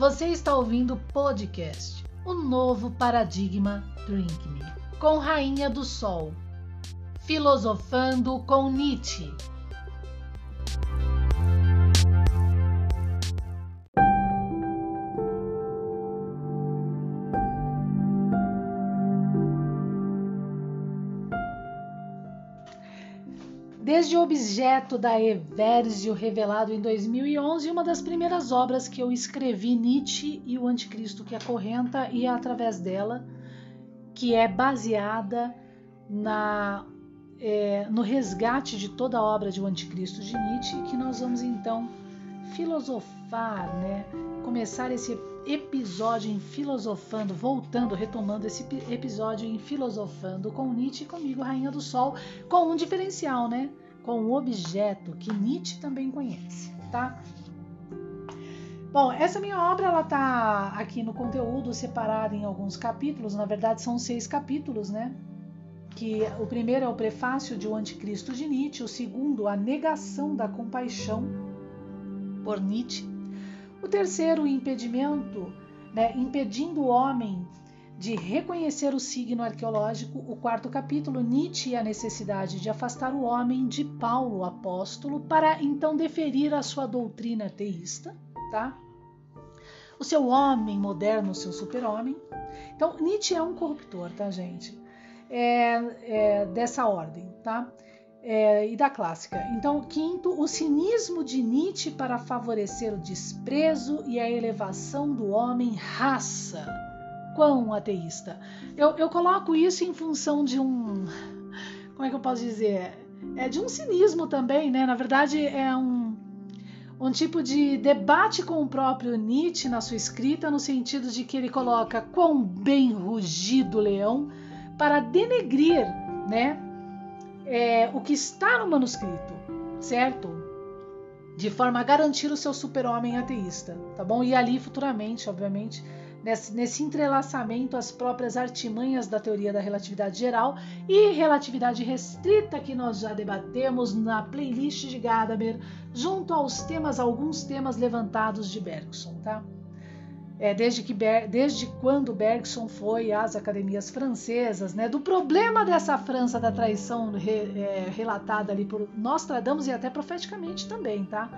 Você está ouvindo o podcast O Novo Paradigma Drink Me, com Rainha do Sol, filosofando com Nietzsche. Desde o objeto da Eversio revelado em 2011, uma das primeiras obras que eu escrevi, Nietzsche e o Anticristo que acorrenta, e é através dela, que é baseada na, é, no resgate de toda a obra de O Anticristo de Nietzsche, que nós vamos então filosofar, né? começar esse episódio em filosofando, voltando, retomando esse episódio em filosofando com Nietzsche e comigo, Rainha do Sol, com um diferencial, né? Com um objeto que Nietzsche também conhece, tá? Bom, essa minha obra ela tá aqui no conteúdo separada em alguns capítulos, na verdade são seis capítulos, né? Que o primeiro é o prefácio de O Anticristo de Nietzsche, o segundo, a negação da compaixão por Nietzsche, o terceiro, o impedimento, né, impedindo o homem de reconhecer o signo arqueológico. O quarto capítulo, Nietzsche e a necessidade de afastar o homem de Paulo, apóstolo, para então deferir a sua doutrina teísta, tá? O seu homem moderno, o seu super-homem. Então, Nietzsche é um corruptor, tá, gente? É, é dessa ordem, tá? é, e da clássica. Então, quinto, o cinismo de Nietzsche para favorecer o desprezo e a elevação do homem raça. Quão ateísta. Eu, eu coloco isso em função de um. Como é que eu posso dizer? É de um cinismo também, né? Na verdade, é um, um tipo de debate com o próprio Nietzsche na sua escrita, no sentido de que ele coloca quão bem rugido leão para denegrir, né? é, o que está no manuscrito, certo? De forma a garantir o seu super-homem ateísta, tá bom? E ali futuramente, obviamente, nesse, nesse entrelaçamento as próprias artimanhas da teoria da relatividade geral e relatividade restrita que nós já debatemos na playlist de Gadamer, junto aos temas, alguns temas levantados de Bergson, tá? é, desde, que, desde quando Bergson foi às academias francesas, né, do problema dessa França da traição re, é, relatada ali por Nostradamus e até profeticamente também, tá?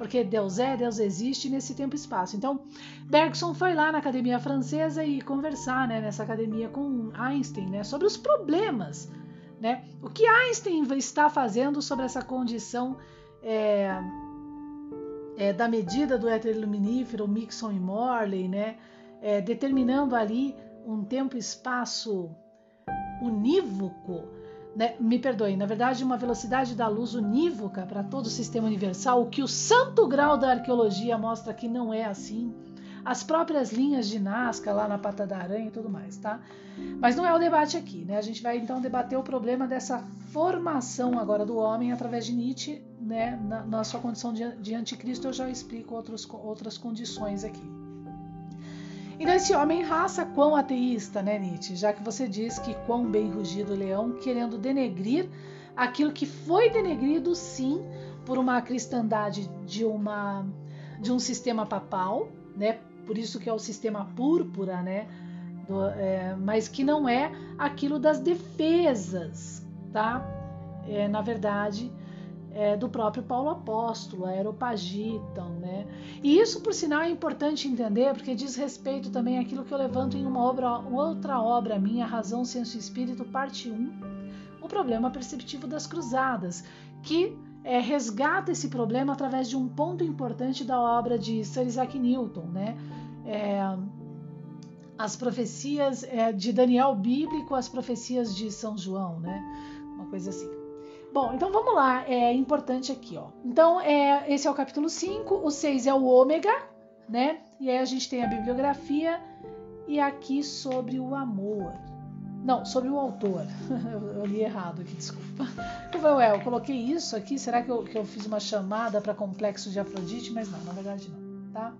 Porque Deus é, Deus existe nesse tempo e espaço. Então, Bergson foi lá na academia francesa e conversar, né, nessa academia com Einstein, né, sobre os problemas, né? O que Einstein está fazendo sobre essa condição é, é, da medida do éter luminífero, Mixon e Morley, né, é, determinando ali um tempo e espaço unívoco, né, me perdoem, na verdade, uma velocidade da luz unívoca para todo o sistema universal, o que o santo grau da arqueologia mostra que não é assim. As próprias linhas de Nazca lá na pata da aranha e tudo mais, tá? Mas não é o debate aqui, né? A gente vai então debater o problema dessa formação agora do homem através de Nietzsche né, na, na sua condição de, de, anticristo, eu já explico outros, outras condições aqui. Então, esse homem raça quão ateísta, né, Nietzsche? Já que você diz que quão bem rugido o leão, querendo denegrir aquilo que foi denegrido, sim, por uma cristandade de, uma, de um sistema papal, né? Por isso que é o sistema púrpura, né? Do, é, mas que não é aquilo das defesas, tá? É, na verdade, é, do próprio Paulo Apóstolo, a Aeropagiton, né? E isso, por sinal, é importante entender, porque diz respeito também àquilo que eu levanto em uma obra, outra obra minha, Razão, Senso e Espírito, parte 1, o problema perceptivo das cruzadas, que é, resgata esse problema através de um ponto importante da obra de Sir Isaac Newton, né? É, as profecias é, de Daniel bíblico, as profecias de São João, né? Uma coisa assim. Bom, então vamos lá, é importante aqui, ó. Então, é, esse é o capítulo 5, o 6 é o ômega, né? E aí a gente tem a bibliografia e aqui sobre o amor. Não, sobre o autor. eu, li errado aqui, desculpa. Ué, eu coloquei isso aqui, será que eu, que eu fiz uma chamada para complexo de Afrodite? Mas não, na verdade não, tá?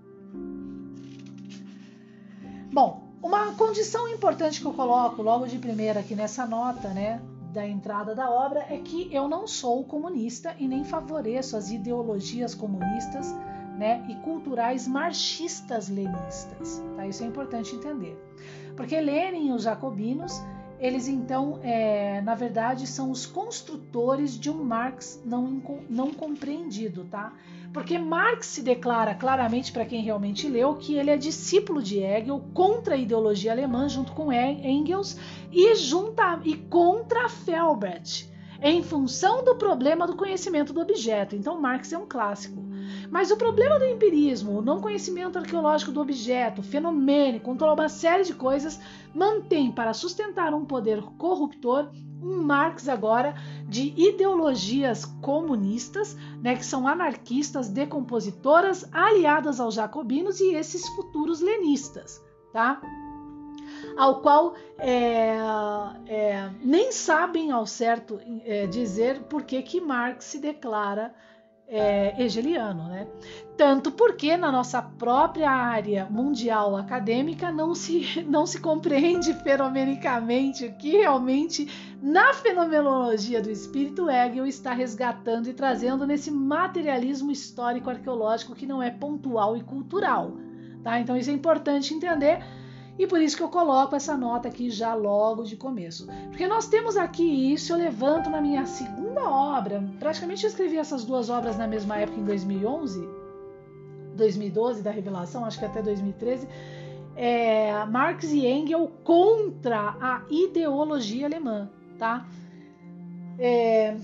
Bom, uma condição importante que eu coloco logo de primeira aqui nessa nota, né? Da entrada da obra é que eu não sou comunista e nem favoreço as ideologias comunistas né, e culturais marxistas lenistas. Tá? Isso é importante entender. Porque Lenin e os jacobinos, eles então, é, na verdade, são os construtores de um Marx não, não compreendido, tá? Porque Marx se declara claramente para quem realmente leu que ele é discípulo de Hegel contra a ideologia alemã junto com Engels e junta e contra Felbert em função do problema do conhecimento do objeto. Então Marx é um clássico. Mas o problema do empirismo, o não conhecimento arqueológico do objeto, fenomênico, toda uma série de coisas, mantém para sustentar um poder corruptor um Marx agora de ideologias comunistas, né, que são anarquistas, decompositoras, aliadas aos jacobinos e esses futuros lenistas, tá? Ao qual é, é, nem sabem ao certo é, dizer por que Marx se declara é, hegeliano, né? Tanto porque na nossa própria área mundial acadêmica não se, não se compreende fenomenicamente o que realmente na fenomenologia do espírito Hegel está resgatando e trazendo nesse materialismo histórico arqueológico que não é pontual e cultural, tá? Então isso é importante entender e por isso que eu coloco essa nota aqui já logo de começo. Porque nós temos aqui isso, eu levanto na minha segunda obra. Praticamente eu escrevi essas duas obras na mesma época, em 2011, 2012 da Revelação, acho que até 2013. É, Marx e Engels contra a ideologia alemã, tá? É,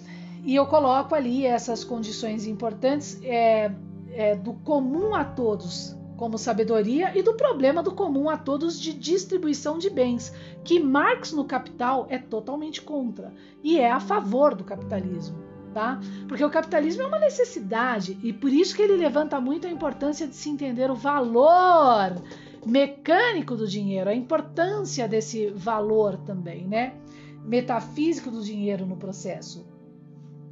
e eu coloco ali essas condições importantes é, é do comum a todos, como sabedoria e do problema do comum a todos de distribuição de bens, que Marx no Capital é totalmente contra e é a favor do capitalismo. Tá? Porque o capitalismo é uma necessidade e por isso que ele levanta muito a importância de se entender o valor mecânico do dinheiro, a importância desse valor também, né? Metafísico do dinheiro no processo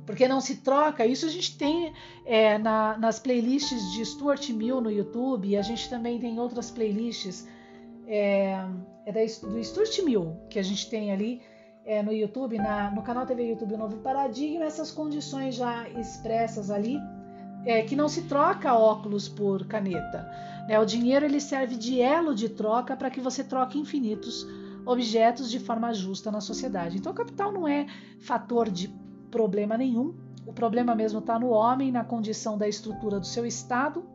porque não se troca. Isso a gente tem é, na, nas playlists de Stuart Mill no YouTube, a gente também tem outras playlists é, é da, do Stuart Mill que a gente tem ali é, no YouTube, na, no canal TV YouTube Novo Paradigma, essas condições já expressas ali, é, que não se troca óculos por caneta. Né? O dinheiro ele serve de elo de troca para que você troque infinitos objetos de forma justa na sociedade. Então, o capital não é fator de problema nenhum. O problema mesmo está no homem, na condição da estrutura do seu Estado,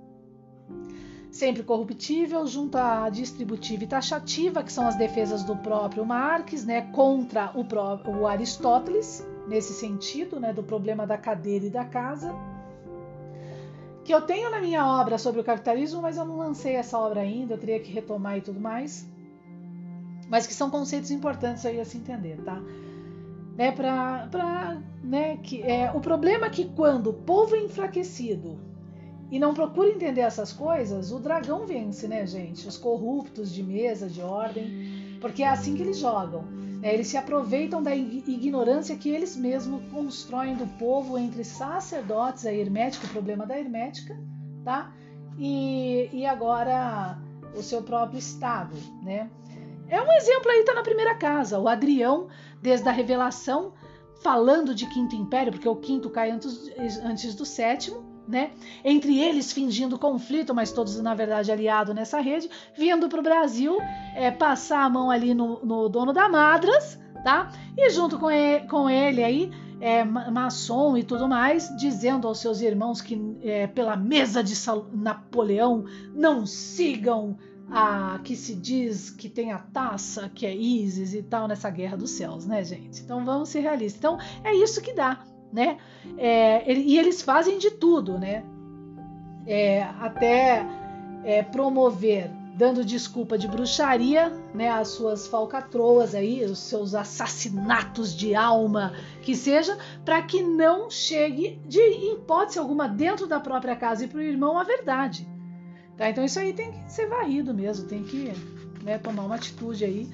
sempre corruptível, junto à distributiva e taxativa, que são as defesas do próprio Marx, né, contra o, próprio, o Aristóteles, nesse sentido, né, do problema da cadeira e da casa. Que eu tenho na minha obra sobre o capitalismo, mas eu não lancei essa obra ainda, eu teria que retomar e tudo mais. Mas que são conceitos importantes aí a se entender, tá? Né, para, né, que é o problema é que quando o povo é enfraquecido e não procura entender essas coisas, o dragão vence, né, gente? Os corruptos de mesa, de ordem, porque é assim que eles jogam. Né? Eles se aproveitam da ignorância que eles mesmos constroem do povo entre sacerdotes, a hermética, o problema da hermética, tá? E, e agora o seu próprio estado, né? É um exemplo aí, tá na primeira casa. O Adrião, desde a revelação, falando de quinto império, porque o quinto cai antes, antes do sétimo, né? Entre eles fingindo conflito, mas todos na verdade aliados nessa rede, vindo para o Brasil é, passar a mão ali no, no, dono da Madras, tá? E junto com ele, com ele aí, é, maçom e tudo mais, dizendo aos seus irmãos que é, pela mesa de Napoleão não sigam a que se diz que tem a taça, que é Isis e tal, nessa guerra dos céus, né, gente? Então vamos ser realistas. Então é isso que dá, né? É, e eles fazem de tudo, né? É, até é, promover, dando desculpa de bruxaria, né? As suas falcatroas aí, os seus assassinatos de alma, que seja, para que não chegue de hipótese alguma dentro da própria casa e para o irmão a verdade. Tá? Então isso aí tem que ser varrido mesmo, tem que né, tomar uma atitude aí,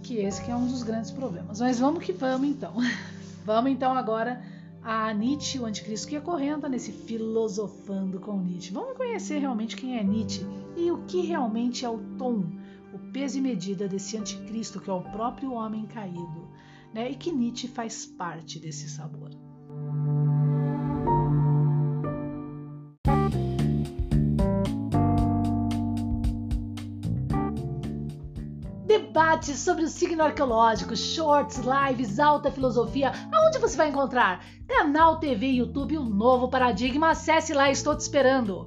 que esse que é um dos grandes problemas. Mas vamos que vamos então. vamos então agora a Nietzsche, o anticristo que acorrenta nesse filosofando com Nietzsche. Vamos conhecer realmente quem é Nietzsche e o que realmente é o tom, o peso e medida desse anticristo que é o próprio homem caído, né? E que Nietzsche faz parte desse sabor. Sobre o signo arqueológico, shorts, lives, alta filosofia. Aonde você vai encontrar? Canal TV, YouTube, um novo paradigma. Acesse lá, estou te esperando.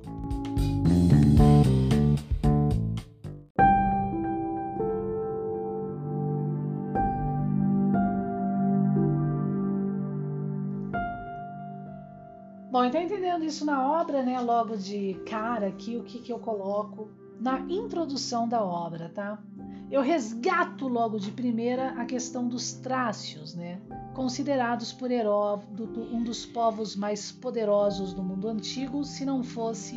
Bom, então entendendo isso na obra, né, logo de cara aqui, o que, que eu coloco na introdução da obra, tá? Eu resgato logo de primeira a questão dos trácios, né? Considerados por Heródoto um dos povos mais poderosos do mundo antigo, se não fosse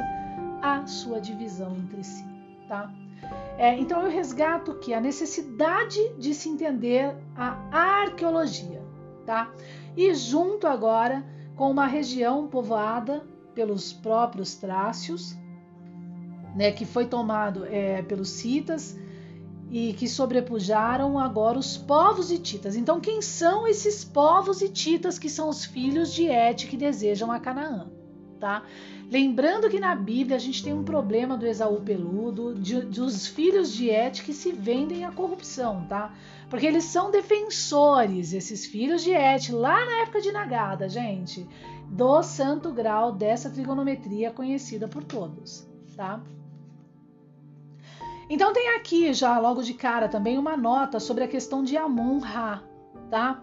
a sua divisão entre si, tá? É, então eu resgato que a necessidade de se entender a arqueologia, tá? E junto agora com uma região povoada pelos próprios trácios, né, que foi tomado é, pelos citas e que sobrepujaram agora os povos hititas. Então, quem são esses povos hititas que são os filhos de Et que desejam a Canaã? Tá? Lembrando que na Bíblia a gente tem um problema do Esaú peludo, de, dos filhos de Et que se vendem à corrupção, tá? Porque eles são defensores, esses filhos de Et, lá na época de Nagada, gente, do santo grau dessa trigonometria conhecida por todos, tá? Então tem aqui já logo de cara também uma nota sobre a questão de Amon-Ra, tá?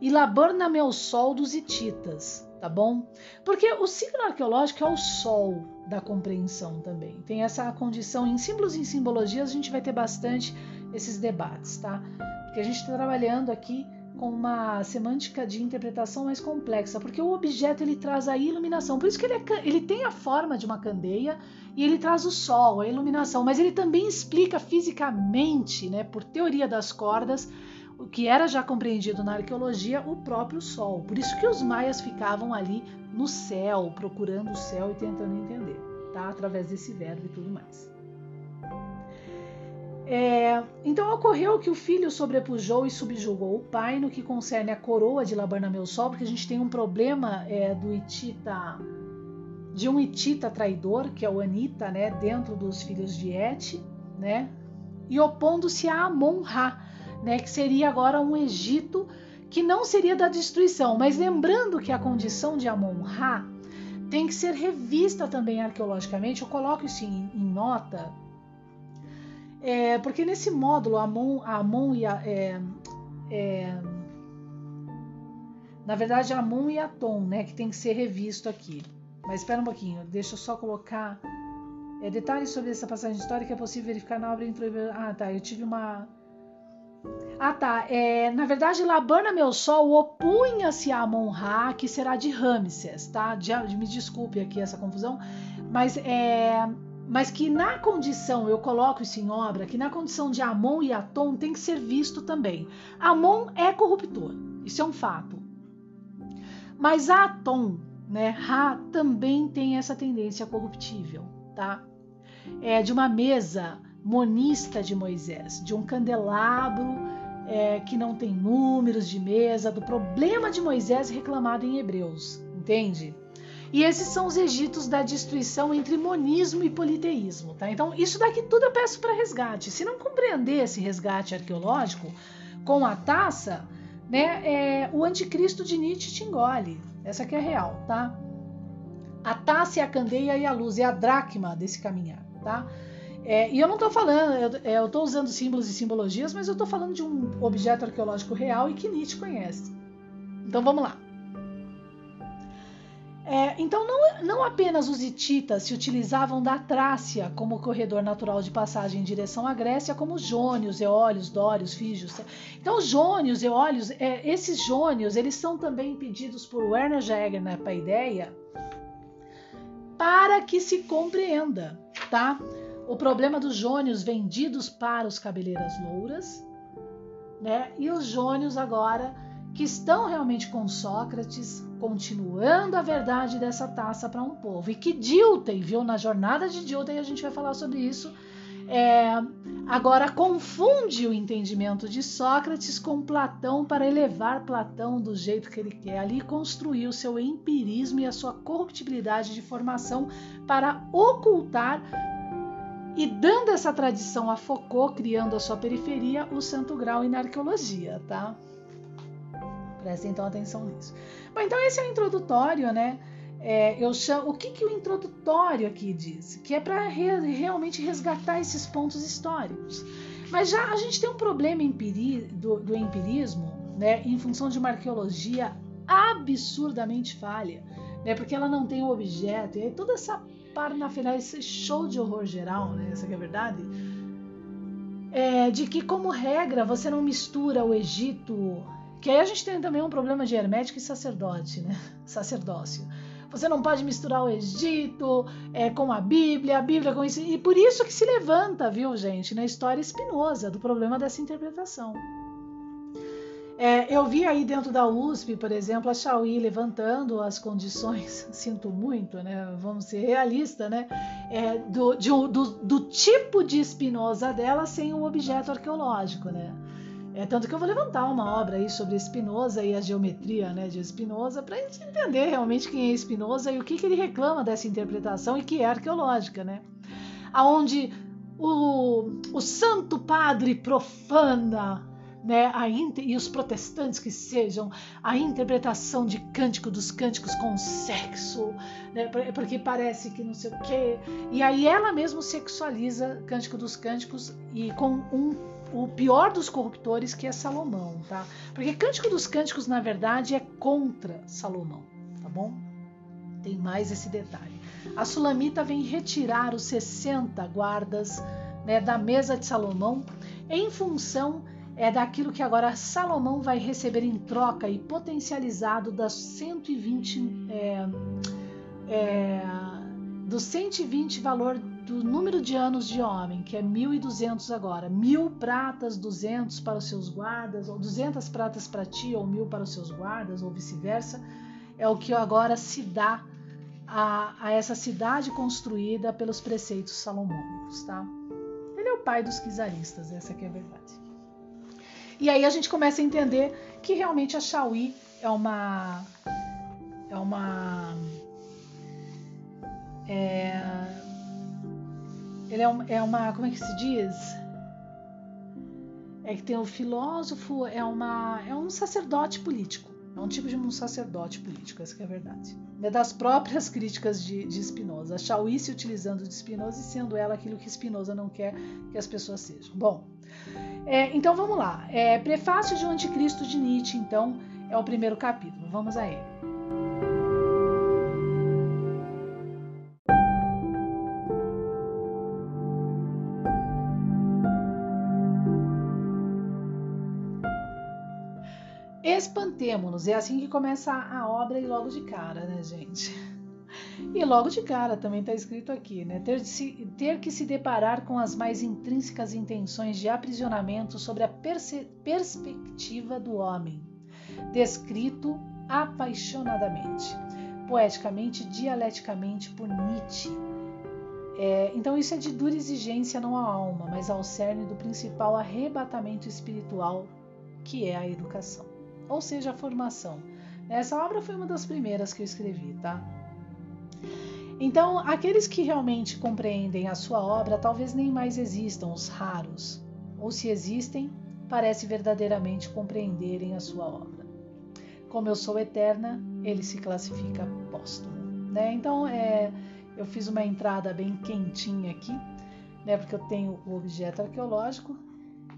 E Labarna meu sol dos hititas, tá bom? Porque o signo arqueológico é o sol da compreensão também. Tem essa condição em símbolos e em simbologias, a gente vai ter bastante esses debates, tá? Porque a gente está trabalhando aqui com uma semântica de interpretação mais complexa, porque o objeto ele traz a iluminação, por isso que ele, é, ele tem a forma de uma candeia e ele traz o sol, a iluminação, mas ele também explica fisicamente, né, por teoria das cordas, o que era já compreendido na arqueologia, o próprio sol. Por isso que os maias ficavam ali no céu, procurando o céu e tentando entender, tá? Através desse verbo e tudo mais. É, então ocorreu que o filho sobrepujou e subjugou o pai no que concerne a coroa de Labarnameu Sol, porque a gente tem um problema é, do Itita, de um Itita traidor, que é o Anita, né, dentro dos filhos de Et, né, e opondo-se a Amon-Ra, né, que seria agora um Egito que não seria da destruição, mas lembrando que a condição de Amon-Ra tem que ser revista também arqueologicamente, eu coloco isso em, em nota, é, porque nesse módulo, Amon, Amon e a, é, é, na verdade, Amon e Atom, né, que tem que ser revisto aqui. Mas espera um pouquinho, deixa eu só colocar é, detalhes sobre essa passagem histórica é possível verificar na obra. Ah, tá, eu tive uma ah, tá. É, na verdade, Labana Meu Sol opunha-se a Amon-Ra, que será de Ramses, tá? De, me desculpe aqui essa confusão, mas é, mas que na condição, eu coloco isso em obra, que na condição de Amon e Atom tem que ser visto também. Amon é corruptor, isso é um fato. Mas Atom, né, Ra, também tem essa tendência corruptível, tá? É de uma mesa monista de Moisés, de um candelabro é, que não tem números de mesa, do problema de Moisés reclamado em Hebreus, entende? E esses são os egitos da destruição entre monismo e politeísmo. Tá? Então, isso daqui tudo eu peço para resgate. Se não compreender esse resgate arqueológico com a taça, né, é, o anticristo de Nietzsche te engole. Essa aqui é real, tá? A taça é a candeia e a luz, é a dracma desse caminhar, tá? É, e eu não estou falando, eu estou usando símbolos e simbologias, mas eu estou falando de um objeto arqueológico real e que Nietzsche conhece. Então vamos lá. É, então, não, não apenas os hititas se utilizavam da Trácia como corredor natural de passagem em direção à Grécia, como os jônios, eólios, dórios, fígios. Então, os jônios, eólios, é, esses jônios, eles são também pedidos por Werner Jäger na Paideia para que se compreenda, tá? O problema dos jônios vendidos para os cabeleiras louras, né? E os jônios agora que estão realmente com Sócrates, continuando a verdade dessa taça para um povo. E que Dilthey, viu, na jornada de Dilthey, a gente vai falar sobre isso, é, agora confunde o entendimento de Sócrates com Platão para elevar Platão do jeito que ele quer. Ali construir o seu empirismo e a sua corruptibilidade de formação para ocultar e dando essa tradição a Foucault, criando a sua periferia, o Santo Grau na arqueologia, tá? Prestem então atenção nisso. Bom, então esse é o introdutório, né? É, eu chamo, o que, que o introdutório aqui diz? Que é para re, realmente resgatar esses pontos históricos. Mas já a gente tem um problema empiri, do, do empirismo, né, em função de uma arqueologia absurdamente falha, né, porque ela não tem o objeto, e aí toda essa parnafernália, esse show de horror geral, né, essa é a verdade, é, de que, como regra, você não mistura o Egito, que aí a gente tem também um problema de hermético e sacerdote, né, sacerdócio. Você não pode misturar o Egito é, com a Bíblia, a Bíblia com isso. E por isso que se levanta, viu, gente, na história espinosa do problema dessa interpretação. É, eu vi aí dentro da USP, por exemplo, a Chauí levantando as condições, sinto muito, né? Vamos ser realistas, né? É, do, de, do, do, tipo de Spinoza dela sem um objeto arqueológico, né? É tanto que eu vou levantar uma obra aí sobre Spinoza e a geometria né, de Spinoza para a gente entender realmente quem é Spinoza e o que, que ele reclama dessa interpretação e que é arqueológica, né? Aonde o, o Santo Padre profana né, a e os protestantes que sejam a interpretação de Cântico dos Cânticos com sexo, né, porque parece que não sei o quê. E aí ela mesmo sexualiza Cântico dos Cânticos e com um, o pior dos corruptores que é Salomão, tá? Porque Cântico dos Cânticos na verdade é contra Salomão, tá bom? Tem mais esse detalhe. A Sulamita vem retirar os 60 guardas né, da mesa de Salomão em função é daquilo que agora Salomão vai receber em troca e potencializado das 120 é, é, dos 120 valor do número de anos de homem, que é 1.200 agora, mil pratas, 200 para os seus guardas, ou 200 pratas para ti, ou mil para os seus guardas, ou vice-versa, é o que agora se dá a, a, essa cidade construída pelos preceitos salomônicos, tá? Ele é o pai dos quizaristas, essa que é a verdade. E aí a gente começa a entender que realmente a Xiaoyi é uma é uma é, ele é, uma, é uma como é que se diz é que tem o um filósofo é uma é um sacerdote político é um tipo de um sacerdote político essa é a verdade é das próprias críticas de, de Spinoza a Xiaoyi se utilizando de Spinoza e sendo ela aquilo que Spinoza não quer que as pessoas sejam bom é, então vamos lá. É, Prefácio de um Anticristo de Nietzsche, então, é o primeiro capítulo. Vamos a ele. Espantemo-nos, é assim que começa a obra e logo de cara, né, gente? E logo de cara também está escrito aqui, né? Ter, se, ter, que se deparar com as mais intrínsecas intenções de aprisionamento sobre a perspectiva do homem, descrito apaixonadamente, poeticamente, dialeticamente por Nietzsche. É, então isso é de dura exigência não à alma, mas ao cerne do principal arrebatamento espiritual, que é a educação, ou seja, a formação. Essa obra foi uma das primeiras que eu escrevi, tá? Então, aqueles que realmente compreendem a sua obra talvez nem mais existam, os raros, ou se existem, parece verdadeiramente compreenderem a sua obra. Como eu sou eterna, ele se classifica póstumo. Né? Então, é, eu fiz uma entrada bem quentinha aqui, né, porque eu tenho o objeto arqueológico,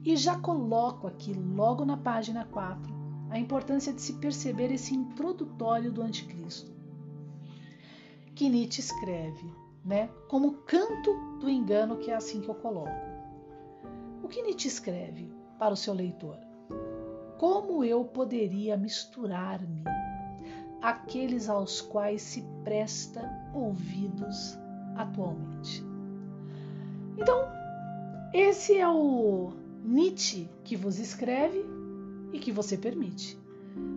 e já coloco aqui, logo na página 4, a importância de se perceber esse introdutório do Anticristo que Nietzsche escreve, né? Como canto do engano, que é assim que eu coloco. O que Nietzsche escreve para o seu leitor? Como eu poderia misturar-me àqueles aos quais se presta ouvidos atualmente? Então, esse é o Nietzsche que vos escreve e que você permite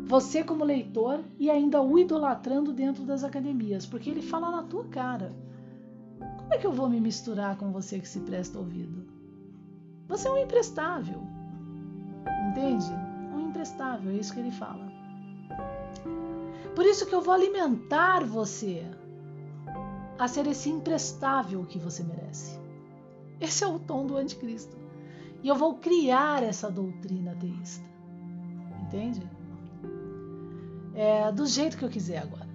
você como leitor e ainda o idolatrando dentro das academias, porque ele fala na tua cara. Como é que eu vou me misturar com você que se presta ouvido? Você é um imprestável. Entende? Um imprestável, é isso que ele fala. Por isso que eu vou alimentar você a ser esse imprestável que você merece. Esse é o tom do anticristo. E eu vou criar essa doutrina ateísta. Entende? É, do jeito que eu quiser agora.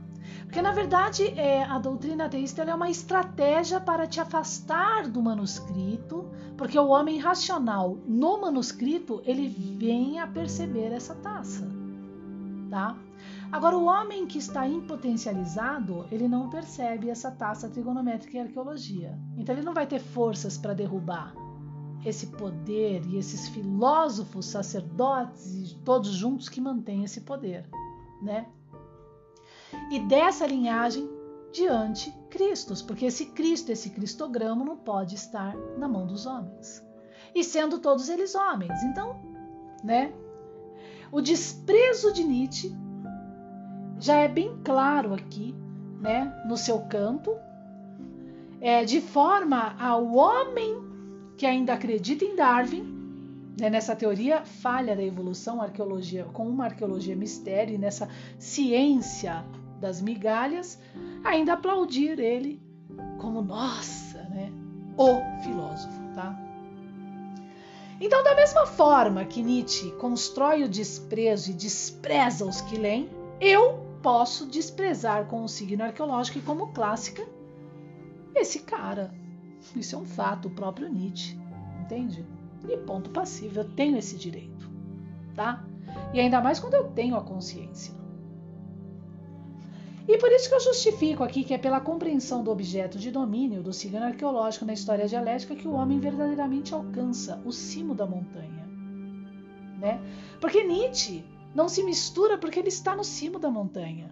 Porque, na verdade, é, a doutrina ateísta é uma estratégia para te afastar do manuscrito, porque o homem racional no manuscrito ele vem a perceber essa taça. Tá? Agora, o homem que está impotencializado, ele não percebe essa taça trigonométrica em arqueologia. Então, ele não vai ter forças para derrubar esse poder e esses filósofos, sacerdotes, todos juntos que mantêm esse poder, né? E dessa linhagem de anticristos, porque esse Cristo, esse cristograma não pode estar na mão dos homens. E sendo todos eles homens, então, né? O desprezo de Nietzsche já é bem claro aqui, né, no seu canto, é, de forma ao homem que ainda acredita em Darwin, né, nessa teoria falha da evolução, arqueologia, com uma arqueologia mistério e nessa ciência das migalhas, ainda aplaudir ele como nossa, né, o filósofo, tá? Então, da mesma forma que Nietzsche constrói o desprezo e despreza os que leem, eu posso desprezar com o signo arqueológico e como clássica esse cara. Isso é um fato, o próprio Nietzsche, entende? E ponto passivo, eu tenho esse direito, tá? E ainda mais quando eu tenho a consciência. E por isso que eu justifico aqui que é pela compreensão do objeto de domínio do signo arqueológico na história dialética que o homem verdadeiramente alcança o cimo da montanha. Né? Porque Nietzsche não se mistura porque ele está no cimo da montanha.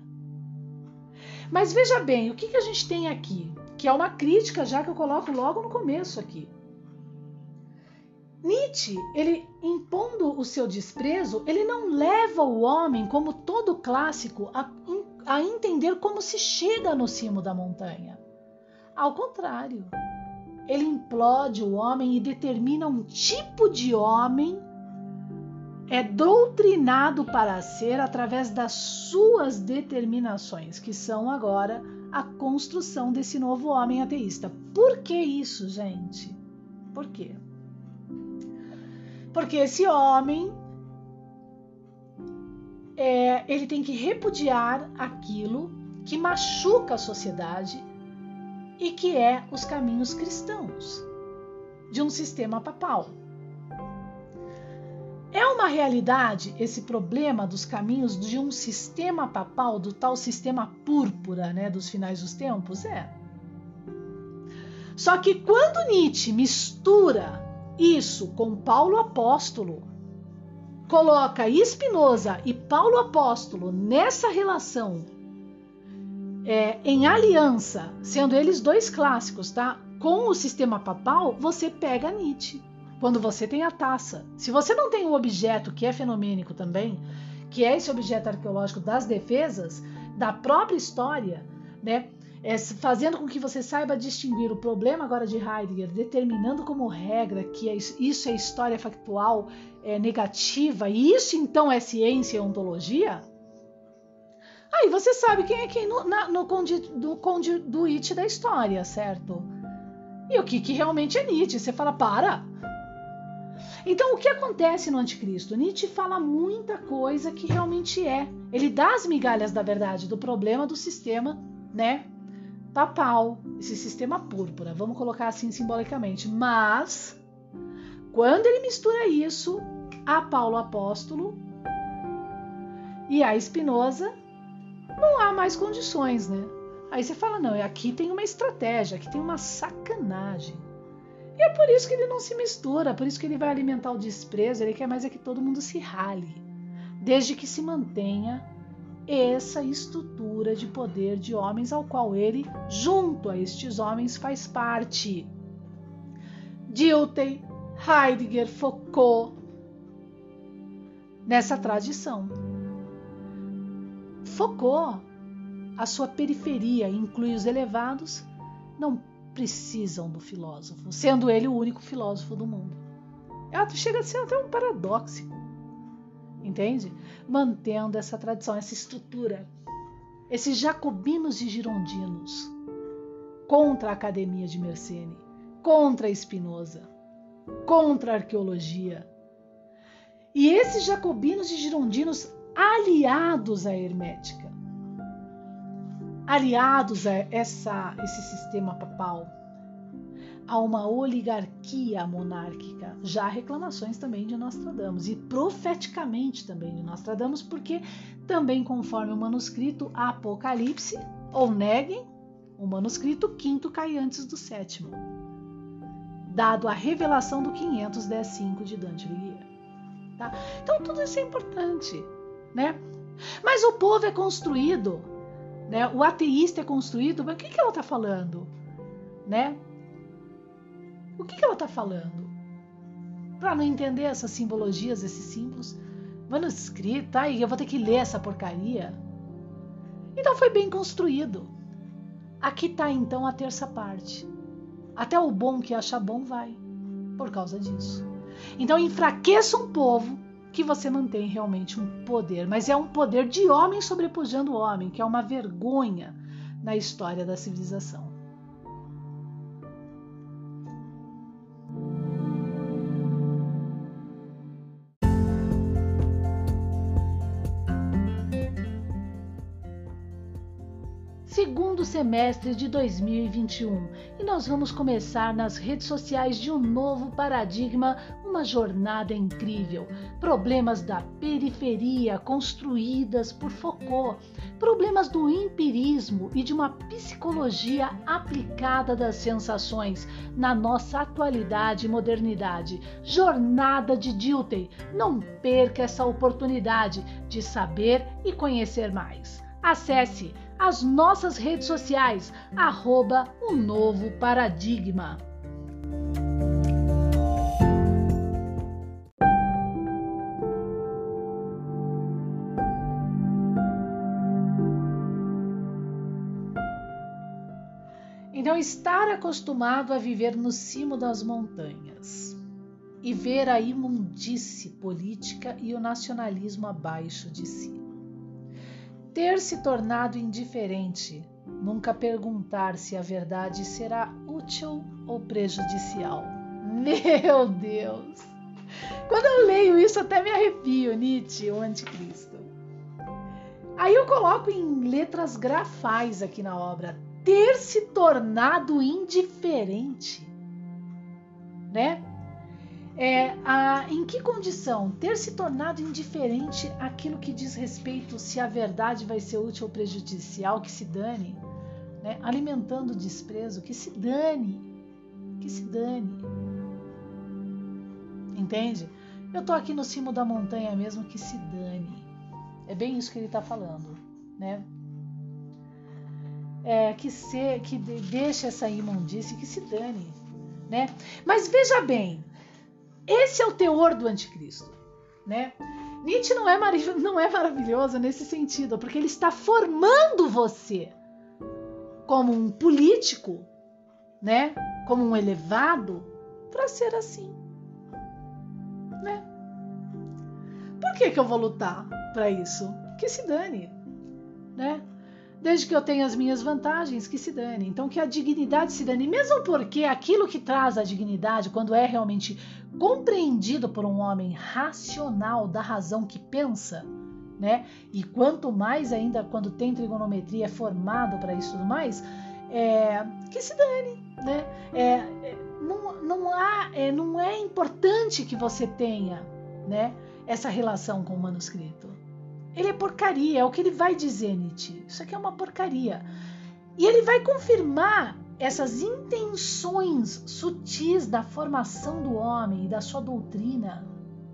Mas veja bem, o que, que a gente tem aqui? Que é uma crítica já que eu coloco logo no começo aqui. Nietzsche, ele impondo o seu desprezo, ele não leva o homem, como todo clássico, a, a entender como se chega no cimo da montanha. Ao contrário, ele implode o homem e determina um tipo de homem é doutrinado para ser através das suas determinações, que são agora a construção desse novo homem ateísta. Por que isso, gente? Por quê? Porque esse homem é, ele tem que repudiar aquilo que machuca a sociedade e que é os caminhos cristãos de um sistema papal. É uma realidade esse problema dos caminhos de um sistema papal, do tal sistema púrpura, né, dos finais dos tempos? É. Só que quando Nietzsche mistura isso com Paulo apóstolo, coloca Spinoza e Paulo apóstolo nessa relação é, em aliança, sendo eles dois clássicos, tá? Com o sistema papal, você pega Nietzsche quando você tem a taça. Se você não tem o objeto que é fenomênico também, que é esse objeto arqueológico das defesas, da própria história, né? É, fazendo com que você saiba distinguir o problema agora de Heidegger, determinando como regra que é, isso é história factual é, negativa, e isso então é ciência e ontologia, aí você sabe quem é quem no, na, no, no conduíte da história, certo? E o que, que realmente é Nietzsche. Você fala, para! Então, o que acontece no Anticristo? Nietzsche fala muita coisa que realmente é. Ele dá as migalhas da verdade do problema do sistema, né? Papal, esse sistema púrpura, vamos colocar assim simbolicamente. Mas, quando ele mistura isso a Paulo Apóstolo e a Spinoza, não há mais condições, né? Aí você fala, não, aqui tem uma estratégia, aqui tem uma sacanagem. E é por isso que ele não se mistura, por isso que ele vai alimentar o desprezo, ele quer mais é que todo mundo se rale, desde que se mantenha essa estrutura de poder de homens ao qual ele, junto a estes homens, faz parte. Dilthey, Heidegger, Foucault, nessa tradição. Foucault, a sua periferia inclui os elevados, não precisam do filósofo, sendo ele o único filósofo do mundo. Chega a ser até um paradoxo, entende? Mantendo essa tradição, essa estrutura, esses jacobinos e girondinos contra a Academia de Mersenne, contra Spinoza, contra a arqueologia. E esses jacobinos e girondinos aliados à hermética, aliados a essa, esse sistema papal, a uma oligarquia monárquica. Já reclamações também de Nostradamus e profeticamente também de Nostradamus, porque também conforme o manuscrito Apocalipse, ou neguem, o manuscrito quinto cai antes do sétimo, dado a revelação do 510.5 de Dante Alighieri. Tá? Então tudo isso é importante, né? Mas o povo é construído, né? O ateísta é construído, mas o que, que ela está falando, né? O que, que ela está falando? Para não entender essas simbologias, esses símbolos, manuscrito, tá? E eu vou ter que ler essa porcaria. Então foi bem construído. Aqui está então a terça parte. Até o bom que acha bom vai, por causa disso. Então enfraqueça um povo que você mantém realmente um poder, mas é um poder de homem sobrepujando o homem, que é uma vergonha na história da civilização. Segundo semestre de 2021 e nós vamos começar nas redes sociais de um novo paradigma, uma jornada incrível. Problemas da periferia construídas por Foucault, problemas do empirismo e de uma psicologia aplicada das sensações na nossa atualidade e modernidade. Jornada de Dilthey. Não perca essa oportunidade de saber e conhecer mais. Acesse as nossas redes sociais, arroba o novo paradigma. Então, estar acostumado a viver no cimo das montanhas e ver a imundície política e o nacionalismo abaixo de si ter se tornado indiferente, nunca perguntar se a verdade será útil ou prejudicial. Meu Deus! Quando eu leio isso, até me arrepio, Nietzsche, o anticristo. Aí eu coloco em letras grafais aqui na obra, ter se tornado indiferente, né? É, a, em que condição? Ter se tornado indiferente àquilo que diz respeito se a verdade vai ser útil ou prejudicial, que se dane, né? alimentando o desprezo, que se dane, que se dane. Entende? Eu tô aqui no cimo da montanha mesmo, que se dane. É bem isso que ele está falando, né? É, que se, que deixe essa imundície, que se dane, né? Mas veja bem, esse é o teor do anticristo, né? Nietzsche não é, não é maravilhoso nesse sentido, porque ele está formando você como um político, né? Como um elevado para ser assim, né? Por que que eu vou lutar para isso? Que se dane, né? Desde que eu tenha as minhas vantagens, que se dane. Então, que a dignidade se dane. Mesmo porque aquilo que traz a dignidade, quando é realmente compreendido por um homem racional, da razão que pensa, né? E quanto mais ainda quando tem trigonometria é formado para isso tudo mais, é, que se dane, né? É, é, não, não, há, é, não é importante que você tenha, né? Essa relação com o manuscrito. Ele é porcaria, é o que ele vai dizer, Nietzsche. Isso aqui é uma porcaria. E ele vai confirmar essas intenções sutis da formação do homem e da sua doutrina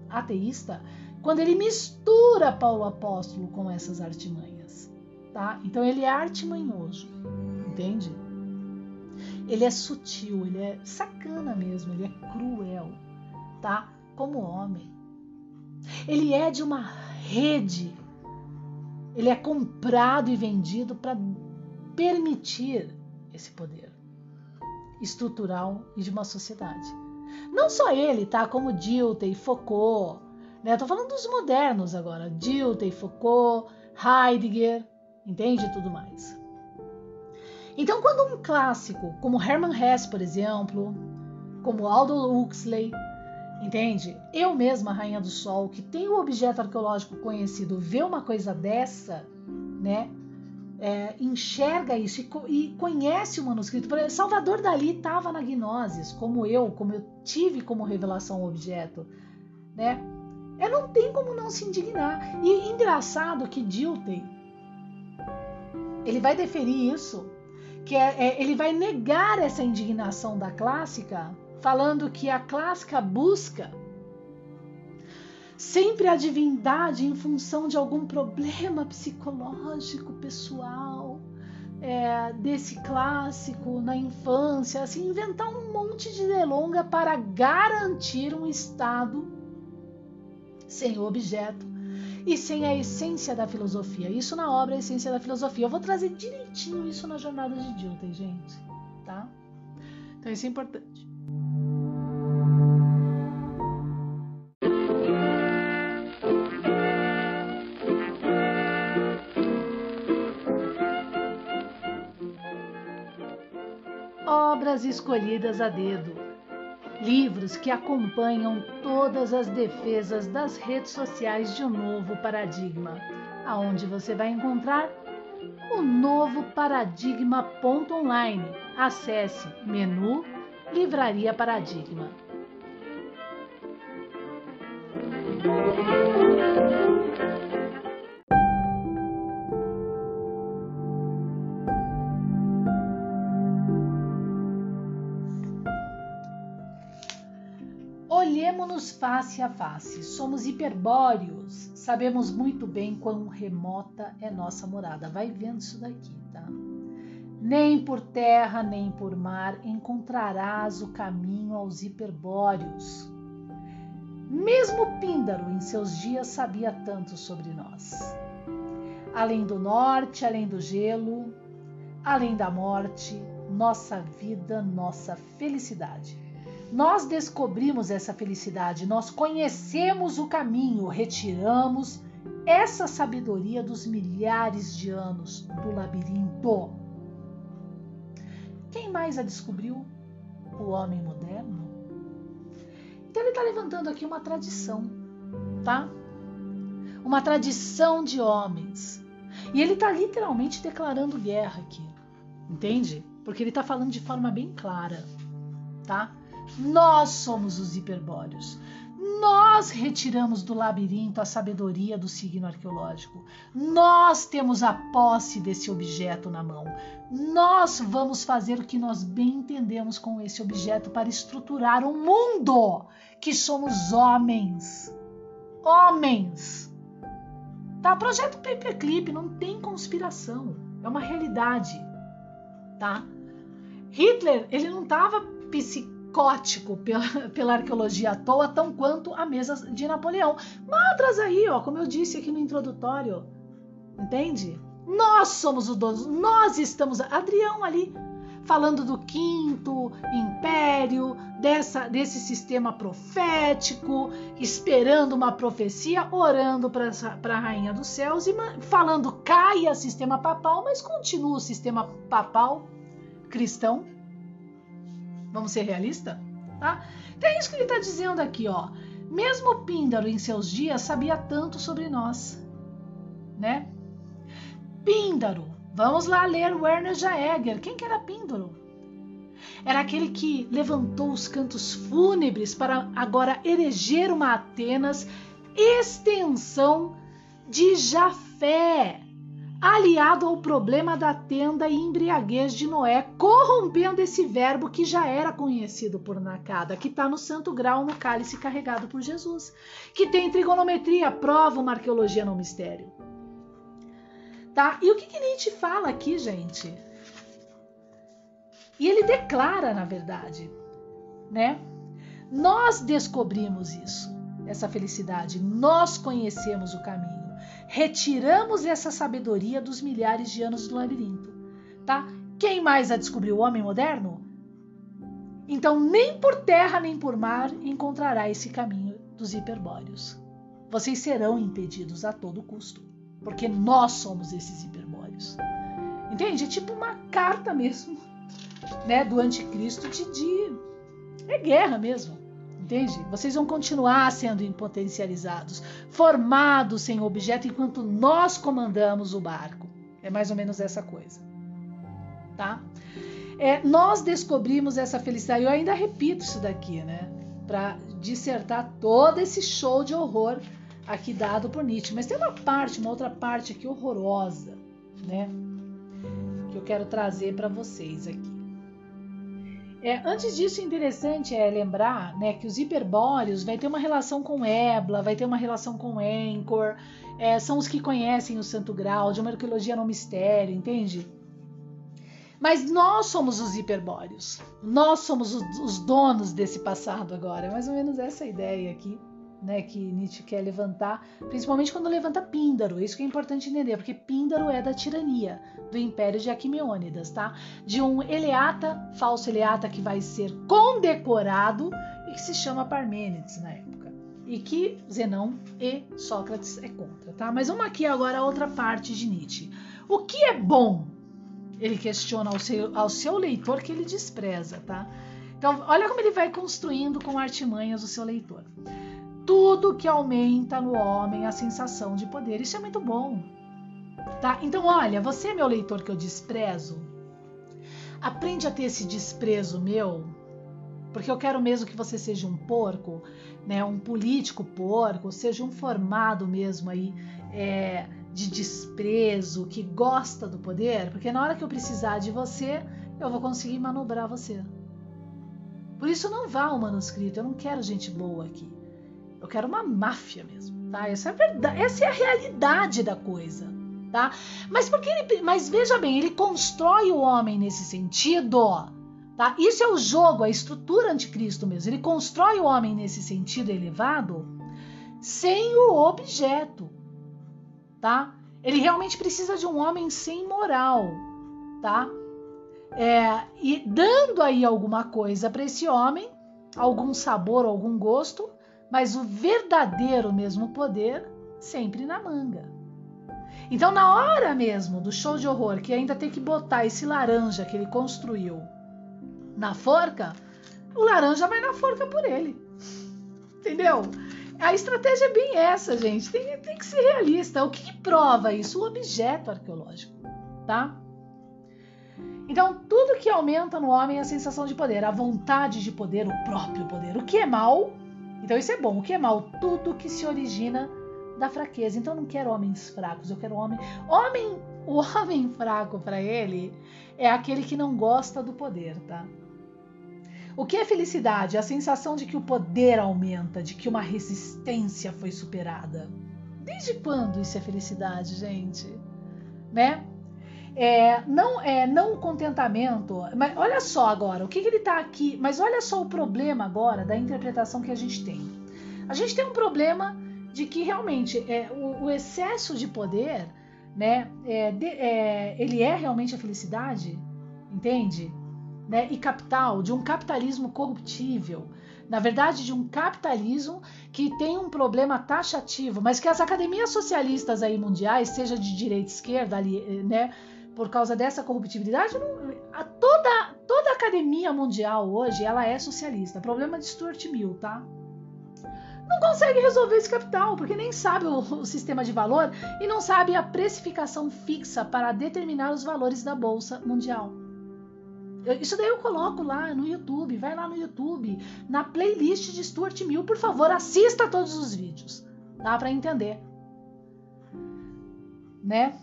ateísta quando ele mistura Paulo Apóstolo com essas artimanhas, tá? Então ele é artimanhoso, entende? Ele é sutil, ele é sacana mesmo, ele é cruel, tá? Como homem. Ele é de uma rede. Ele é comprado e vendido para permitir esse poder estrutural e de uma sociedade. Não só ele, tá? Como Dilthey, Foucault, né? Tô falando dos modernos agora. Dilthey, Foucault, Heidegger, entende tudo mais. Então, quando um clássico, como Hermann Hesse, por exemplo, como Aldo Huxley, entende? Eu mesma, Rainha do Sol, que tem o objeto arqueológico conhecido, vê uma coisa dessa, né? É, enxerga isso e, e, conhece o manuscrito. Salvador Dali estava na Gnosis, como eu, como eu tive como revelação o objeto, né? É, não tem como não se indignar. E engraçado que Dilthey, ele vai deferir isso, que é, é, ele vai negar essa indignação da clássica, falando que a clássica busca sempre a divindade em função de algum problema psicológico pessoal é, desse clássico na infância, assim, inventar um monte de delonga para garantir um estado sem o objeto e sem a essência da filosofia. Isso na obra A Essência da Filosofia. Eu vou trazer direitinho isso na jornada de Dilton, gente, tá? Então isso é importante. Obras escolhidas a dedo livros que acompanham todas as defesas das redes sociais de um novo paradigma, aonde você vai encontrar o novo paradigma.online. Acesse menu Livraria Paradigma. Olhemos-nos face a face. Somos hiperbóreos. Sabemos muito bem quão remota é nossa morada. Vai vendo isso daqui, tá? Nem por terra, nem por mar encontrarás o caminho aos hiperbóreos. Mesmo Píndaro, em seus dias, sabia tanto sobre nós. Além do norte, além do gelo, além da morte, nossa vida, nossa felicidade. Nós descobrimos essa felicidade, nós conhecemos o caminho, retiramos essa sabedoria dos milhares de anos do labirinto. Quem mais a descobriu? O homem moderno. Então ele está levantando aqui uma tradição, tá? Uma tradição de homens. E ele está literalmente declarando guerra aqui, entende? Porque ele está falando de forma bem clara, tá? Nós somos os hiperbóreos. Nós retiramos do labirinto a sabedoria do signo arqueológico. Nós temos a posse desse objeto na mão. Nós vamos fazer o que nós bem entendemos com esse objeto para estruturar um mundo que somos homens. Homens. Tá? Projeto Paperclip não tem conspiração. É uma realidade. Tá? Hitler, ele não estava psicólogo psicótico pela, pela arqueologia à toa, tão quanto a mesa de Napoleão. Matras aí, ó, como eu disse aqui no introdutório. Entende? Nós somos os donos, nós estamos. Adrião ali falando do quinto império, dessa, desse sistema profético, esperando uma profecia, orando para a rainha dos céus e falando caia sistema papal, mas continua o sistema papal cristão Vamos ser realistas? Tá? Então é isso que ele está dizendo aqui, ó. Mesmo Píndaro em seus dias sabia tanto sobre nós, né? Píndaro, vamos lá ler Werner Jaeger. Quem que era Píndaro? Era aquele que levantou os cantos fúnebres para agora erigir uma Atenas extensão de Jafé, aliado ao problema da tenda e embriaguez de Noé, corrompendo esse verbo que já era conhecido por Nakada, que está no santo grau no cálice carregado por Jesus, que tem trigonometria, prova uma arqueologia no mistério. Tá? E o que, que Nietzsche fala aqui, gente? E ele declara, na verdade, né? Nós descobrimos isso, essa felicidade, nós conhecemos o caminho retiramos essa sabedoria dos milhares de anos do labirinto, tá? Quem mais a descobriu? O homem moderno? Então, nem por terra nem por mar encontrará esse caminho dos hiperbóreos. Vocês serão impedidos a todo custo, porque nós somos esses hiperbóreos. Entende? É tipo uma carta mesmo, né, do anticristo de, de É guerra mesmo. Entende? Vocês vão continuar sendo potencializados, formados sem objeto enquanto nós comandamos o barco. É mais ou menos essa coisa. Tá? É, nós descobrimos essa felicidade. Eu ainda repito isso daqui, né? Para dissertar todo esse show de horror aqui dado por Nietzsche. Mas tem uma parte, uma outra parte aqui horrorosa, né? Que eu quero trazer para vocês aqui. É, antes disso, interessante é lembrar né, que os hiperbóreos vai ter uma relação com Ebla, vai ter uma relação com Encor, é, são os que conhecem o Santo Grau, de uma arqueologia no mistério, entende? Mas nós somos os hiperbóreos, nós somos os, os donos desse passado agora, é mais ou menos essa ideia aqui né, que Nietzsche quer levantar, principalmente quando levanta Píndaro. Isso que é importante entender, porque Píndaro é da tirania do Império de Aquimêonidas, tá? De um Eleata, falso Eleata que vai ser condecorado e que se chama Parmênides na época. E que Zenão e Sócrates é contra, tá? Mas vamos aqui agora a outra parte de Nietzsche. O que é bom? Ele questiona ao seu, ao seu leitor que ele despreza, tá? Então, olha como ele vai construindo com artimanhas o seu leitor tudo que aumenta no homem a sensação de poder. Isso é muito bom. Tá? Então, olha, você, meu leitor, que eu desprezo, aprende a ter esse desprezo meu, porque eu quero mesmo que você seja um porco, né, um político porco, seja um formado mesmo aí é, de desprezo, que gosta do poder, porque na hora que eu precisar de você, eu vou conseguir manobrar você. Por isso não vá ao manuscrito, eu não quero gente boa aqui. Eu quero uma máfia mesmo, tá? Essa é a verdade, essa é a realidade da coisa, tá? Mas porque ele, mas veja bem, ele constrói o homem nesse sentido, tá? Isso é o jogo, a estrutura anticristo mesmo. Ele constrói o homem nesse sentido elevado sem o objeto, tá? Ele realmente precisa de um homem sem moral, tá? É, e dando aí alguma coisa para esse homem, algum sabor, algum gosto, mas o verdadeiro mesmo poder sempre na manga. Então, na hora mesmo do show de horror, que ainda tem que botar esse laranja que ele construiu na forca, o laranja vai na forca por ele. Entendeu? A estratégia é bem essa, gente. Tem, tem que ser realista. O que, que prova isso? O objeto arqueológico, tá? Então, tudo que aumenta no homem é a sensação de poder, a vontade de poder, o próprio poder. O que é mal então isso é bom. O que é mal? Tudo que se origina da fraqueza. Então eu não quero homens fracos, eu quero homem. Homem, o homem fraco para ele é aquele que não gosta do poder, tá? O que é felicidade? A sensação de que o poder aumenta, de que uma resistência foi superada. Desde quando isso é felicidade, gente? Né? É, não é não contentamento. Mas olha só agora, o que, que ele está aqui. Mas olha só o problema agora da interpretação que a gente tem. A gente tem um problema de que realmente é, o, o excesso de poder, né, é, de, é, ele é realmente a felicidade, entende? Né, e capital, de um capitalismo corruptível, na verdade, de um capitalismo que tem um problema taxativo, mas que as academias socialistas aí mundiais, seja de direita e esquerda, ali, né, por causa dessa corruptibilidade, não, a toda, toda a academia mundial hoje ela é socialista. Problema de Stuart Mill, tá? Não consegue resolver esse capital, porque nem sabe o, o sistema de valor e não sabe a precificação fixa para determinar os valores da Bolsa Mundial. Eu, isso daí eu coloco lá no YouTube, vai lá no YouTube, na playlist de Stuart Mill, por favor, assista todos os vídeos, dá para entender, né?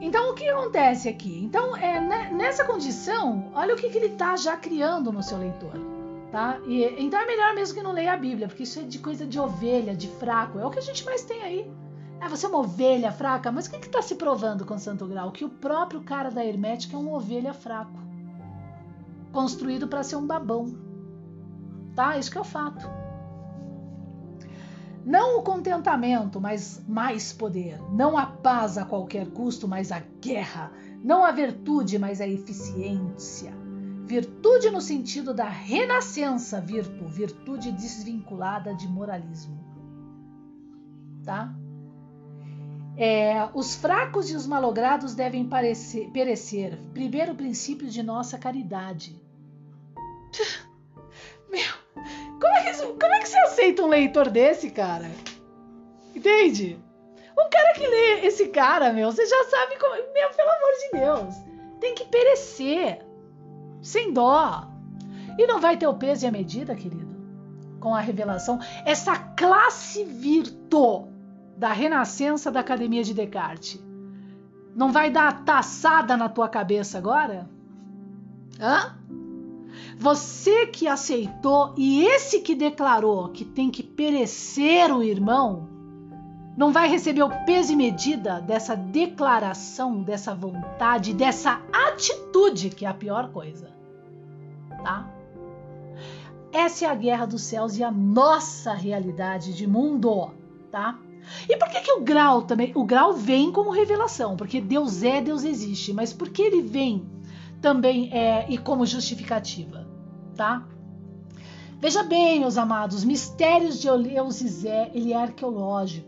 Então, o que acontece aqui? Então, é, né, nessa condição, olha o que, que ele está já criando no seu leitor. Tá? E, então é melhor mesmo que não leia a Bíblia, porque isso é de coisa de ovelha, de fraco. É o que a gente mais tem aí. Ah, você é uma ovelha fraca, mas o que está se provando com Santo Grau? Que o próprio cara da Hermética é uma ovelha fraco, construído para ser um babão. Tá? Isso que é o fato. Não o contentamento, mas mais poder. Não a paz a qualquer custo, mas a guerra. Não a virtude, mas a eficiência. Virtude no sentido da renascença, virtu, virtude desvinculada de moralismo. Tá? É, os fracos e os malogrados devem parecer, perecer. Primeiro princípio de nossa caridade. Que, como é que você aceita um leitor desse, cara? Entende? Um cara que lê esse cara, meu, você já sabe como. Meu, pelo amor de Deus. Tem que perecer. Sem dó. E não vai ter o peso e a medida, querido? Com a revelação. Essa classe virtuosa da renascença da Academia de Descartes. Não vai dar taçada na tua cabeça agora? Hã? Você que aceitou e esse que declarou que tem que perecer o irmão, não vai receber o peso e medida dessa declaração, dessa vontade, dessa atitude, que é a pior coisa. Tá? Essa é a guerra dos céus e a nossa realidade de mundo, tá? E por que, que o grau também? O grau vem como revelação, porque Deus é, Deus existe, mas por que ele vem também é, e como justificativa, tá? Veja bem, meus amados, mistérios de Zé, ele é arqueológico.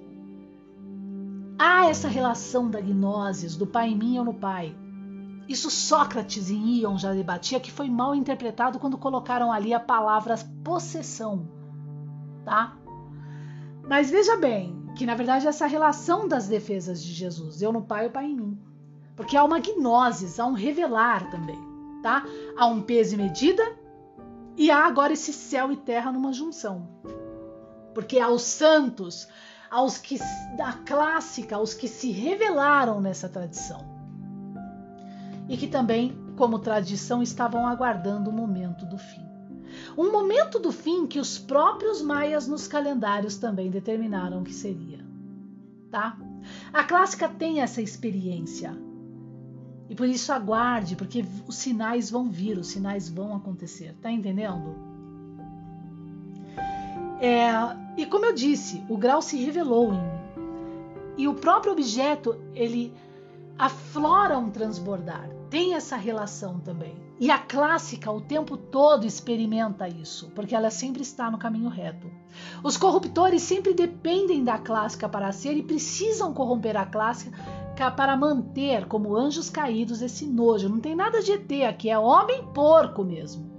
Há essa relação da gnosis, do pai em mim ou no pai. Isso Sócrates em Ion já debatia que foi mal interpretado quando colocaram ali a palavra possessão, tá? Mas veja bem, que na verdade é essa relação das defesas de Jesus, eu no Pai o Pai em mim. Porque há uma gnosis, há um revelar também, tá? Há um peso e medida e há agora esse céu e terra numa junção. Porque há os santos, aos que da clássica, aos que se revelaram nessa tradição. E que também, como tradição, estavam aguardando o momento do fim. Um momento do fim que os próprios maias nos calendários também determinaram que seria. Tá? A clássica tem essa experiência. E por isso aguarde, porque os sinais vão vir, os sinais vão acontecer. Tá entendendo? É, e como eu disse, o grau se revelou em mim. E o próprio objeto, ele aflora um transbordar. Tem essa relação também. E a clássica o tempo todo experimenta isso, porque ela sempre está no caminho reto. Os corruptores sempre dependem da clássica para ser e precisam corromper a clássica para manter, como anjos caídos, esse nojo. Não tem nada de ET aqui, é homem porco mesmo,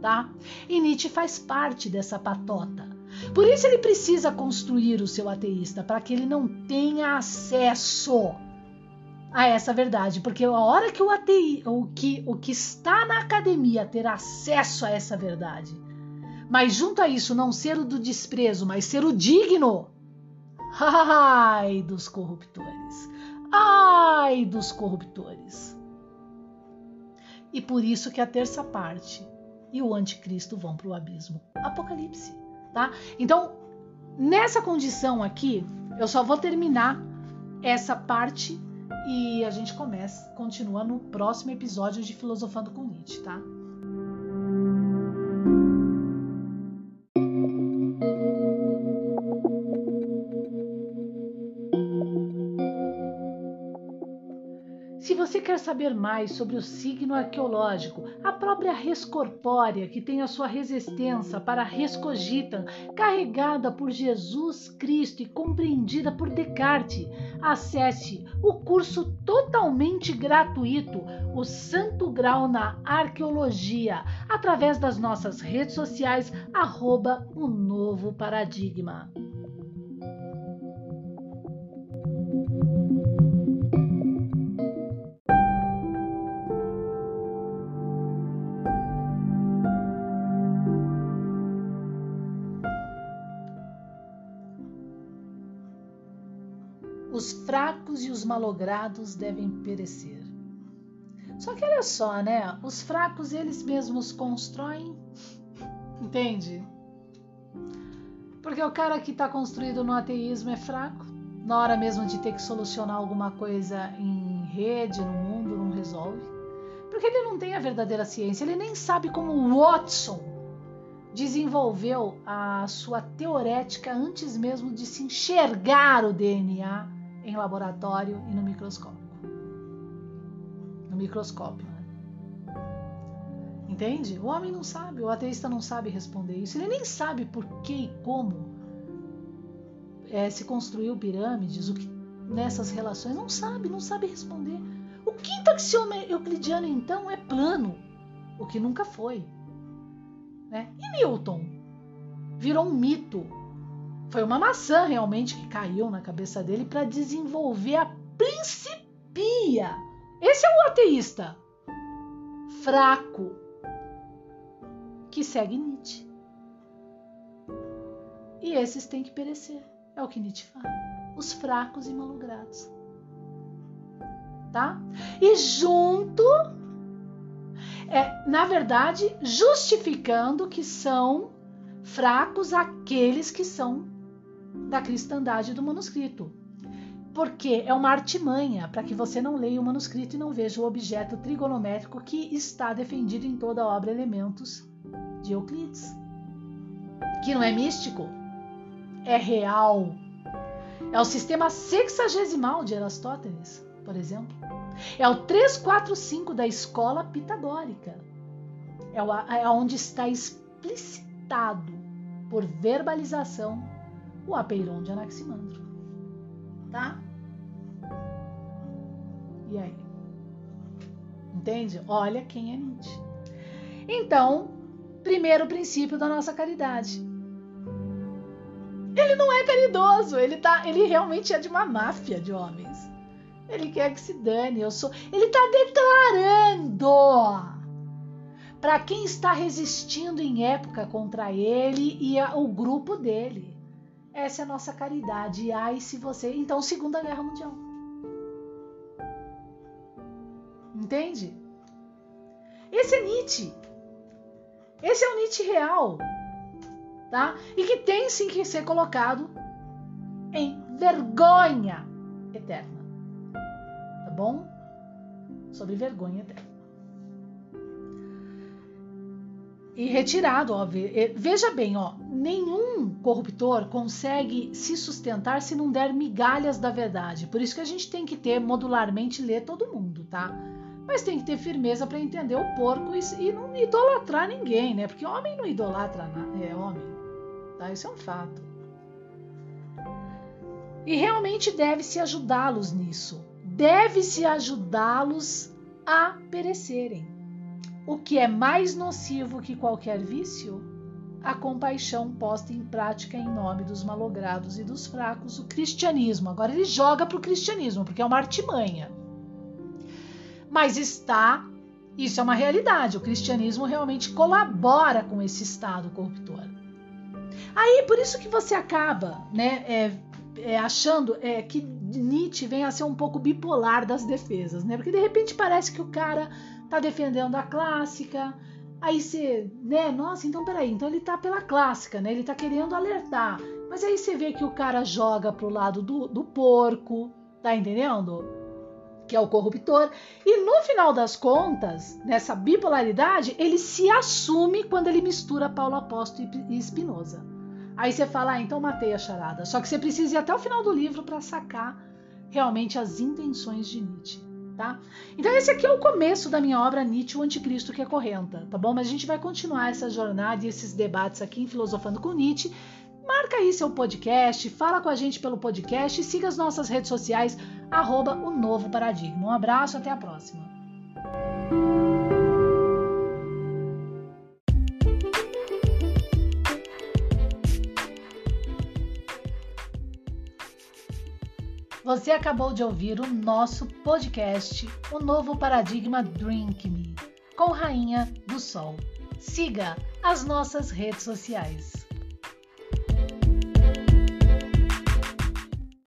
tá? E Nietzsche faz parte dessa patota. Por isso ele precisa construir o seu ateísta, para que ele não tenha acesso a essa verdade, porque a hora que o ATI, o que, o que está na academia ter acesso a essa verdade, mas junto a isso não ser o do desprezo, mas ser o digno, ai dos corruptores, ai dos corruptores. E por isso que a terça parte e o anticristo vão para o abismo. Apocalipse, tá? Então, nessa condição aqui, eu só vou terminar essa parte e a gente começa, continua no próximo episódio de Filosofando com Nietzsche, tá? Saber mais sobre o signo arqueológico, a própria res corpórea que tem a sua resistência para cogitam, carregada por Jesus Cristo e compreendida por Descartes, acesse o curso totalmente gratuito, o Santo Grau na Arqueologia, através das nossas redes sociais, arroba o Novo Paradigma. Fracos e os malogrados devem perecer. Só que olha só, né? Os fracos eles mesmos constroem, entende? Porque o cara que está construído no ateísmo é fraco. Na hora mesmo de ter que solucionar alguma coisa em rede, no mundo, não resolve. Porque ele não tem a verdadeira ciência, ele nem sabe como Watson desenvolveu a sua teorética antes mesmo de se enxergar o DNA em laboratório e no microscópio. No microscópio, né? Entende? O homem não sabe, o ateísta não sabe responder isso. Ele nem sabe por que e como é, se construiu pirâmides, o que nessas relações. Não sabe, não sabe responder. O quinto axioma euclidiano, então, é plano, o que nunca foi. Né? E Newton? virou um mito. Foi uma maçã realmente que caiu na cabeça dele para desenvolver a principia. Esse é o ateísta fraco que segue Nietzsche. E esses têm que perecer. É o que Nietzsche fala. Os fracos e malogrados. Tá? E junto, é, na verdade, justificando que são fracos aqueles que são da cristandade do manuscrito. Porque é uma artimanha para que você não leia o manuscrito e não veja o objeto trigonométrico que está defendido em toda a obra Elementos de Euclides. Que não é místico, é real. É o sistema sexagesimal de Aristóteles, por exemplo. É o 345 da escola pitagórica. É, é onde está explicitado por verbalização o apeiron de Anaximandro. Tá? E aí? Entende? Olha quem é Nietzsche. Então, primeiro princípio da nossa caridade. Ele não é caridoso, ele tá, ele realmente é de uma máfia de homens. Ele quer que se dane, eu sou. Ele está declarando para quem está resistindo em época contra ele e o grupo dele. Essa é a nossa caridade. Ai, se você. Então, Segunda Guerra Mundial. Entende? Esse é Nietzsche. Esse é o Nietzsche real. Tá? E que tem sim que ser colocado em vergonha eterna. Tá bom? Sobre vergonha eterna. E retirado, óbvio. Veja bem, ó, nenhum corruptor consegue se sustentar se não der migalhas da verdade. Por isso que a gente tem que ter modularmente ler todo mundo, tá? Mas tem que ter firmeza para entender o porco e, e, não idolatrar ninguém, né? Porque homem não idolatra é homem, tá? Isso é um fato. E realmente deve-se ajudá-los nisso. Deve-se ajudá-los a perecerem o que é mais nocivo que qualquer vício? A compaixão posta em prática em nome dos malogrados e dos fracos, o cristianismo. Agora ele joga para o cristianismo, porque é uma artimanha. Mas está, isso é uma realidade, o cristianismo realmente colabora com esse estado corruptor. Aí, por isso que você acaba né, é, é, achando é, que Nietzsche vem a ser um pouco bipolar das defesas, né? Porque de repente parece que o cara tá defendendo a clássica. Aí você, né? Nossa, então peraí, então ele tá pela clássica, né? Ele tá querendo alertar. Mas aí você vê que o cara joga pro lado do, do porco, tá entendendo? Que é o corruptor. E no final das contas, nessa bipolaridade, ele se assume quando ele mistura Paulo Apóstolo e Spinoza. Aí você fala, ah, então matei a charada. Só que você precisa ir até o final do livro para sacar realmente as intenções de Nietzsche tá? Então esse aqui é o começo da minha obra Nietzsche, o Anticristo que acorrenta, tá bom? Mas a gente vai continuar essa jornada e esses debates aqui em Filosofando com Nietzsche. Marca aí seu podcast, fala com a gente pelo podcast e siga as nossas redes sociais, arroba o Novo Paradigma. Um abraço, até a próxima. Você acabou de ouvir o nosso podcast, O Novo Paradigma Drink Me, com Rainha do Sol. Siga as nossas redes sociais.